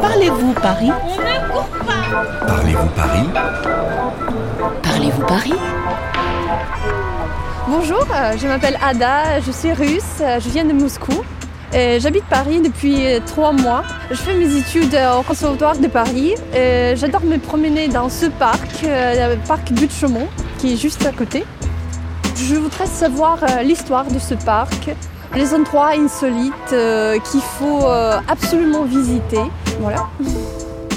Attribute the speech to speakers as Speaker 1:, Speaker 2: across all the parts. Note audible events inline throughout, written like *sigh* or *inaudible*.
Speaker 1: Parlez-vous Paris?
Speaker 2: On ne court pas
Speaker 3: Parlez-vous Paris?
Speaker 1: Parlez-vous Paris?
Speaker 4: Bonjour, euh, je m'appelle Ada, je suis russe, euh, je viens de Moscou. et J'habite Paris depuis euh, trois mois. Je fais mes études au Conservatoire de Paris. et J'adore me promener dans ce parc, euh, le parc Butte Chaumont, qui est juste à côté. Je voudrais savoir euh, l'histoire de ce parc, les endroits insolites euh, qu'il faut euh, absolument visiter. Voilà.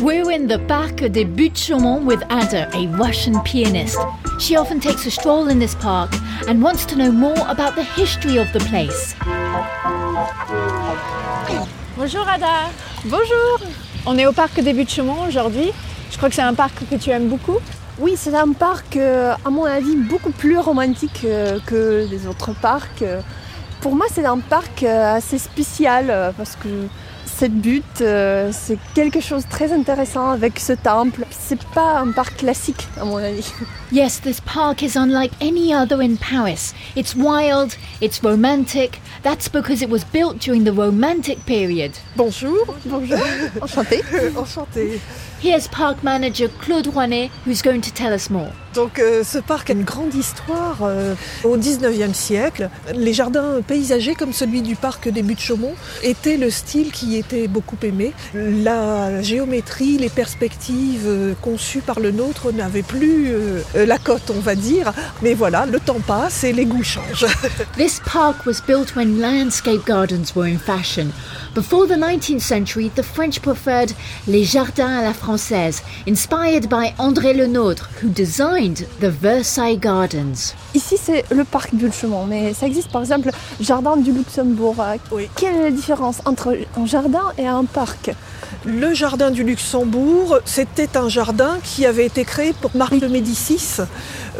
Speaker 2: We're in the parc des Buttes-Chaumont with Ada, a Russian pianist. She often takes a stroll in this park and wants to know more about the history of the place.
Speaker 5: Bonjour Ada,
Speaker 4: Bonjour
Speaker 5: on est au parc des Buttes-Chaumont aujourd'hui. Je crois que c'est un parc que tu aimes beaucoup.
Speaker 4: Oui, c'est un parc, euh, à mon avis, beaucoup plus romantique que les autres parcs. Pour moi, c'est un parc euh, assez spécial euh, parce que cette butte, euh, c'est quelque chose de très intéressant avec ce temple. C'est pas un parc classique, à mon avis. *laughs*
Speaker 2: Yes, this park is unlike any other in Paris. It's wild, it's romantic. That's because it was built during the Romantic period.
Speaker 6: Bonjour,
Speaker 4: Bonjour, enchantée. *laughs*
Speaker 6: enchanté.
Speaker 2: Here's park manager Claude Rouanet, who's going to tell us more.
Speaker 6: Donc euh, ce parc a une grande histoire euh, au 19e siècle. Les jardins paysagers comme celui du parc des Buttes-Chaumont étaient le style qui était beaucoup aimé. La géométrie, les perspectives euh, conçues par le nôtre n'avaient plus euh, la cote, on va dire. Mais voilà, le temps passe et les goûts changent. *laughs*
Speaker 2: This park was built when landscape gardens were in fashion. Before the 19th century, the French preferred les jardins à la française, inspired by André Lenôtre, who designed the Versailles Gardens.
Speaker 4: Ici, c'est le parc Bulchemont, mais ça existe par exemple Jardin du Luxembourg. Euh,
Speaker 6: Oui.
Speaker 4: Quelle est la différence entre un jardin et un parc?
Speaker 6: Le jardin du Luxembourg, c'était un jardin qui avait été créé pour Marie de Médicis.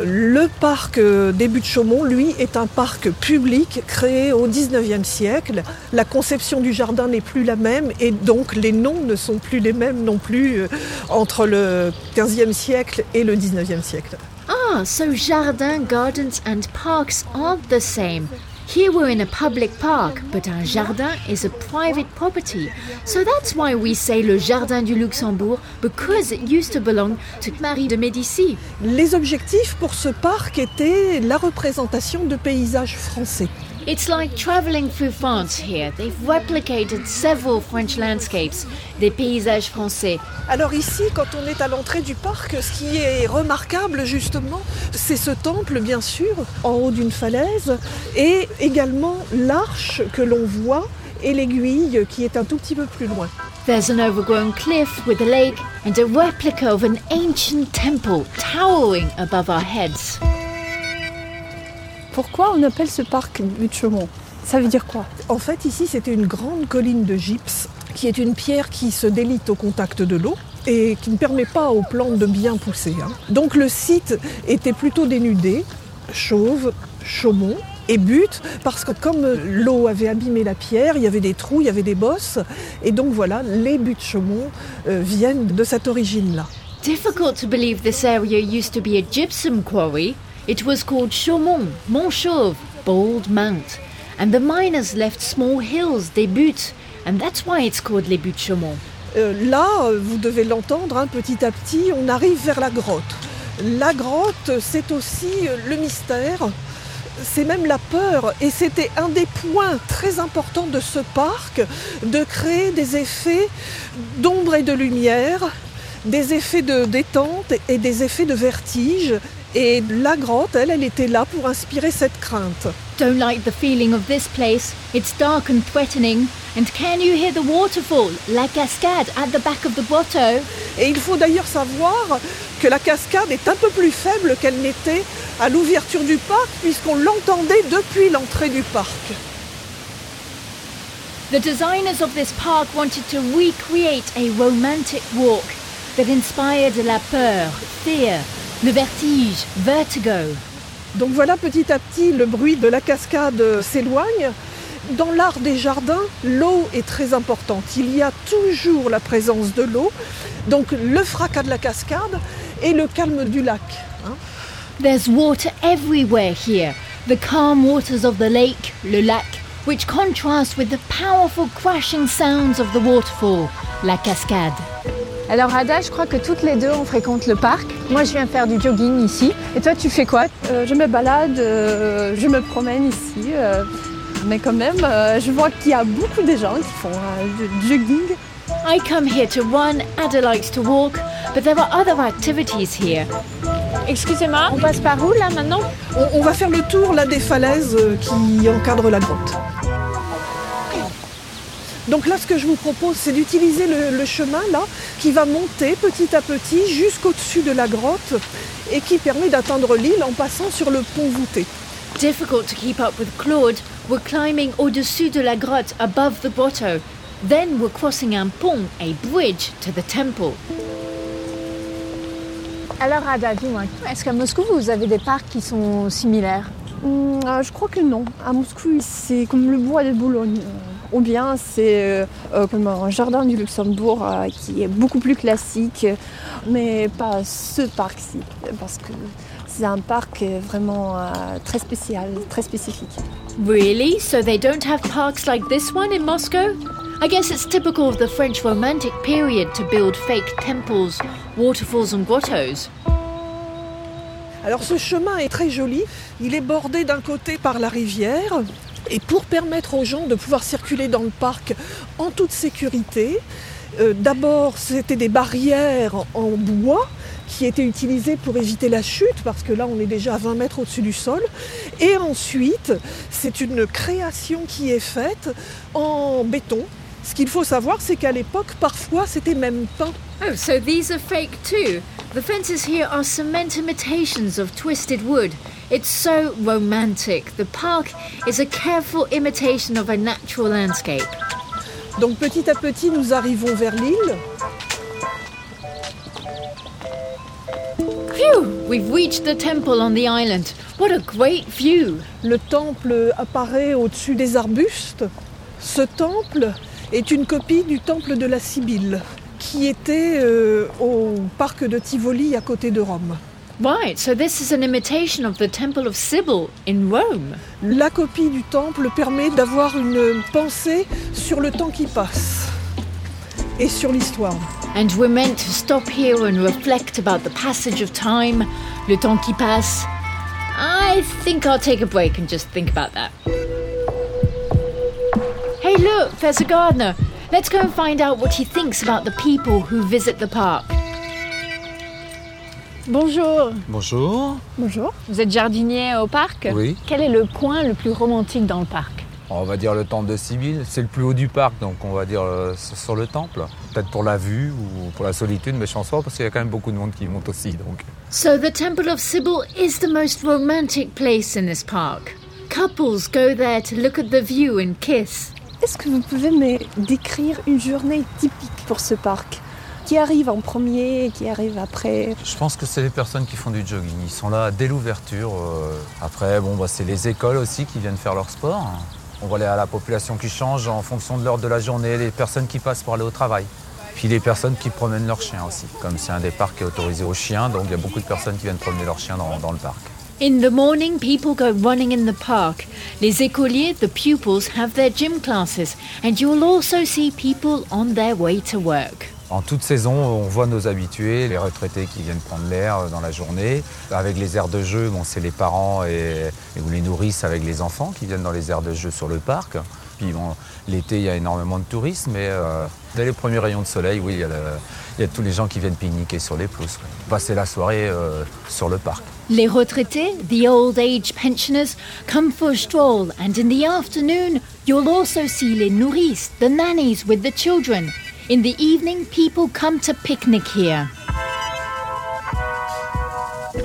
Speaker 6: Le parc euh, des Buttes-Chaumont, lui, est un parc public créé au 19e siècle. La conception du jardin n'est plus la même et donc les noms ne sont plus les mêmes non plus euh, entre le 15e siècle et le 19e siècle.
Speaker 2: Ah, so jardins, gardens, and parks aren't the same. Here we're in a public park, but un jardin is a private property. So that's why we say le Jardin du Luxembourg, because it used to belong to Marie de Médicis.
Speaker 6: Les objectifs pour ce parc étaient la représentation de paysages français.
Speaker 2: It's like traveling through France here. They've replicated several French landscapes, des paysages français.
Speaker 6: Alors ici, quand on est à l'entrée du parc, ce qui est remarquable justement, c'est ce temple bien sûr, en haut d'une falaise, et également l'arche que l'on voit et l'aiguille qui est un tout petit peu plus loin.
Speaker 2: There's an overgrown cliff with a lake and a replica of an ancient temple towering above our heads.
Speaker 4: Pourquoi on appelle ce parc Butte-Chaumont Ça veut dire quoi?
Speaker 6: En fait, ici, c'était une grande colline de gypse, qui est une pierre qui se délite au contact de l'eau et qui ne permet pas aux plantes de bien pousser. hein. Donc le site était plutôt dénudé, chauve, chaumont et butte, parce que comme l'eau avait abîmé la pierre, il y avait des trous, il y avait des bosses, et donc voilà, les buttes chaumont euh, viennent de cette origine-là.
Speaker 2: Difficult to believe this area used to be a gypsum quarry. It was called Chaumont, Mont Chauve, Bald Mount. And the miners left small hills, des buttes, and that's why it's called les buttes Chaumont.
Speaker 6: Euh, là, euh, vous devez l'entendre, hein, petit à petit, on arrive vers la grotte. La grotte, c'est aussi euh, le mystère, c'est même la peur, et c'était un des points très importants de ce parc, de créer des effets d'ombre et de lumière, des effets de détente et des effets de vertige. Et la grotte, elle, elle était là pour inspirer cette crainte.
Speaker 2: Don't like the feeling of this place. It's dark and threatening. And can you hear the waterfall, la cascade, at the back of the grotto?
Speaker 6: Et il faut d'ailleurs savoir que la cascade est un peu plus faible qu'elle n'était à l'ouverture du parc, puisqu'on l'entendait depuis l'entrée du parc.
Speaker 2: The designers of this park wanted to recreate a romantic walk that inspired la peur, fear, le vertige, vertigo.
Speaker 6: Donc voilà petit à petit le bruit de la cascade s'éloigne. Dans l'art des jardins, l'eau est très importante. Il y a toujours la présence de l'eau, donc le fracas de la cascade et le calme du lac. hein.
Speaker 2: There's water everywhere here. The calm waters of the lake, le lac, which contrasts with the powerful crashing sounds of the waterfall, la cascade.
Speaker 5: Alors Ada, je crois que toutes les deux on fréquente le parc. Moi je viens faire du jogging ici. Et toi tu fais quoi
Speaker 4: Euh, je me balade, euh, je me promène ici. euh, mais quand même, euh, je vois qu'il y a beaucoup de gens qui font euh, du jogging.
Speaker 2: I come here to run, Ada likes to walk, but there are other activities here.
Speaker 5: Excusez-moi, on passe par où là maintenant
Speaker 6: On, on va faire le tour là des falaises qui encadrent la grotte. Donc là, ce que je vous propose, c'est d'utiliser le, le chemin là, qui va monter petit à petit jusqu'au-dessus de la grotte et qui permet d'atteindre l'île en passant sur le pont voûté.
Speaker 2: Difficult to keep up with Claude, we're climbing au-dessus de la grotte above the grotto. Then we're crossing un pont, a bridge, to the temple.
Speaker 5: Alors Ada, dis-moi, est-ce qu'à Moscou vous avez des parcs qui sont similaires?
Speaker 4: Hum, euh, je crois que non. À Moscou, c'est comme le bois de Boulogne. Ou bien c'est euh, euh, comme un jardin du Luxembourg euh, qui est beaucoup plus classique, mais pas ce parc-ci, parce que c'est un parc vraiment euh, très spécial, très spécifique.
Speaker 2: Really? So they don't have parks like this one in Moscow? I guess it's typical of the French Romantic period to build fake temples, waterfalls, and grottos.
Speaker 6: Alors ce chemin est très joli, il est bordé d'un côté par la rivière et pour permettre aux gens de pouvoir circuler dans le parc en toute sécurité, euh, d'abord c'était des barrières en bois qui étaient utilisées pour éviter la chute parce que là on est déjà à 20 mètres au-dessus du sol et ensuite c'est une création qui est faite en béton. Ce qu'il faut savoir c'est qu'à l'époque parfois c'était même peint
Speaker 2: Oh, so these are fake too? The fences here are cement imitations of twisted wood. It's so romantic. The park is a careful imitation of a natural landscape.
Speaker 6: Donc petit à petit, nous arrivons vers l'île.
Speaker 2: Phew! We've reached the temple on the island. What a great view!
Speaker 6: Le temple apparaît au-dessus des arbustes. Ce temple est une copie du temple de la Sibylle, qui était euh, au parc de Tivoli à côté de Rome.
Speaker 2: Right, so this is an imitation of the Temple of Sibyl in Rome.
Speaker 6: La copie du temple permet d'avoir une pensée sur le temps qui passe et sur l'histoire.
Speaker 2: And we're meant to stop here and reflect about the passage of time, le temps qui passe. I think I'll take a break and just think about that. Hey, look, there's a gardener. Let's go and find out what he thinks about the people who visit the park.
Speaker 5: Bonjour,
Speaker 3: Bonjour.
Speaker 4: Bonjour.
Speaker 5: vous êtes jardinier au parc
Speaker 3: Oui.
Speaker 5: Quel est le coin le plus romantique dans le parc
Speaker 3: On va dire le temple de Sibylle. C'est le plus haut du parc, donc on va dire euh, sur le temple. Peut-être pour la vue ou pour la solitude, mais je pense pas parce qu'il y a quand même beaucoup de monde qui monte aussi. Donc.
Speaker 2: So, the Temple of Sibyl is the most romantic place in this park. Couples go there to look at the view and kiss.
Speaker 4: Est-ce que vous pouvez me décrire une journée typique pour ce parc? Qui arrive en premier, qui arrive après
Speaker 3: Je pense que c'est les personnes qui font du jogging. Ils sont là dès l'ouverture. euh. Après, bon, bah, c'est les écoles aussi qui viennent faire leur sport. On voit la la population qui change en fonction de l'heure de la journée, les personnes qui passent pour aller au travail. Puis les personnes qui promènent leurs chiens aussi. Comme c'est un des parcs qui est autorisé aux chiens, donc il y a beaucoup de personnes qui viennent promener leurs chiens dans- dans le parc.
Speaker 2: In the morning, people go running in the park. Les écoliers, the pupils, have their gym classes, and you'll also see people on their way to work.
Speaker 3: En toute saison, on voit nos habitués, les retraités qui viennent prendre l'air dans la journée. Avec les aires de jeu, bon, c'est les parents et, ou les nourrices avec les enfants qui viennent dans les aires de jeu sur le parc. Puis l'été, il y a énormément de tourisme, mais euh, dès les premiers rayons de soleil, oui, il y, a tous les gens qui viennent pique-niquer sur les pelouses. Passer la soirée euh, sur le parc.
Speaker 2: Les retraités, the old age pensioners, come for a stroll, and in the afternoon, you'll also see les nourrices, the nannies with the children. In the evening, people come to picnic here.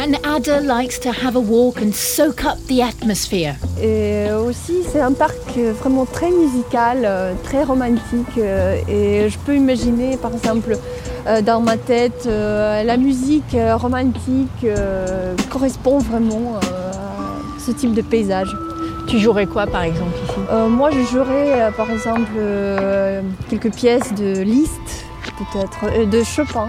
Speaker 2: And Ada likes to have a walk and soak up the atmosphere.
Speaker 4: Et aussi, c'est un parc euh, vraiment très musical, euh, très romantique. euh, Et je peux imaginer, par exemple, euh, dans ma tête, euh, la musique euh, romantique euh, correspond vraiment euh, à ce type de paysage.
Speaker 5: Tu jouerais quoi par exemple ici
Speaker 4: Euh, moi, je jouerais, euh, par exemple, euh, quelques pièces de Liszt, peut-être, euh, de Chopin.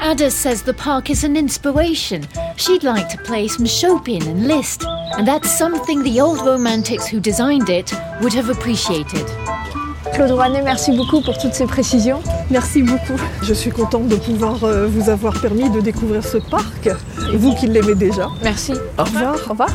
Speaker 2: Ada says the park is an inspiration. She'd like to play some Chopin and Liszt. And that's something the old romantics who designed it would have appreciated.
Speaker 5: Claude Rouanet, merci beaucoup pour toutes ces précisions.
Speaker 4: Merci beaucoup.
Speaker 6: Je suis contente de pouvoir vous avoir permis de découvrir ce parc, vous qui l'aimez déjà.
Speaker 5: Merci.
Speaker 6: Au revoir.
Speaker 4: Au revoir.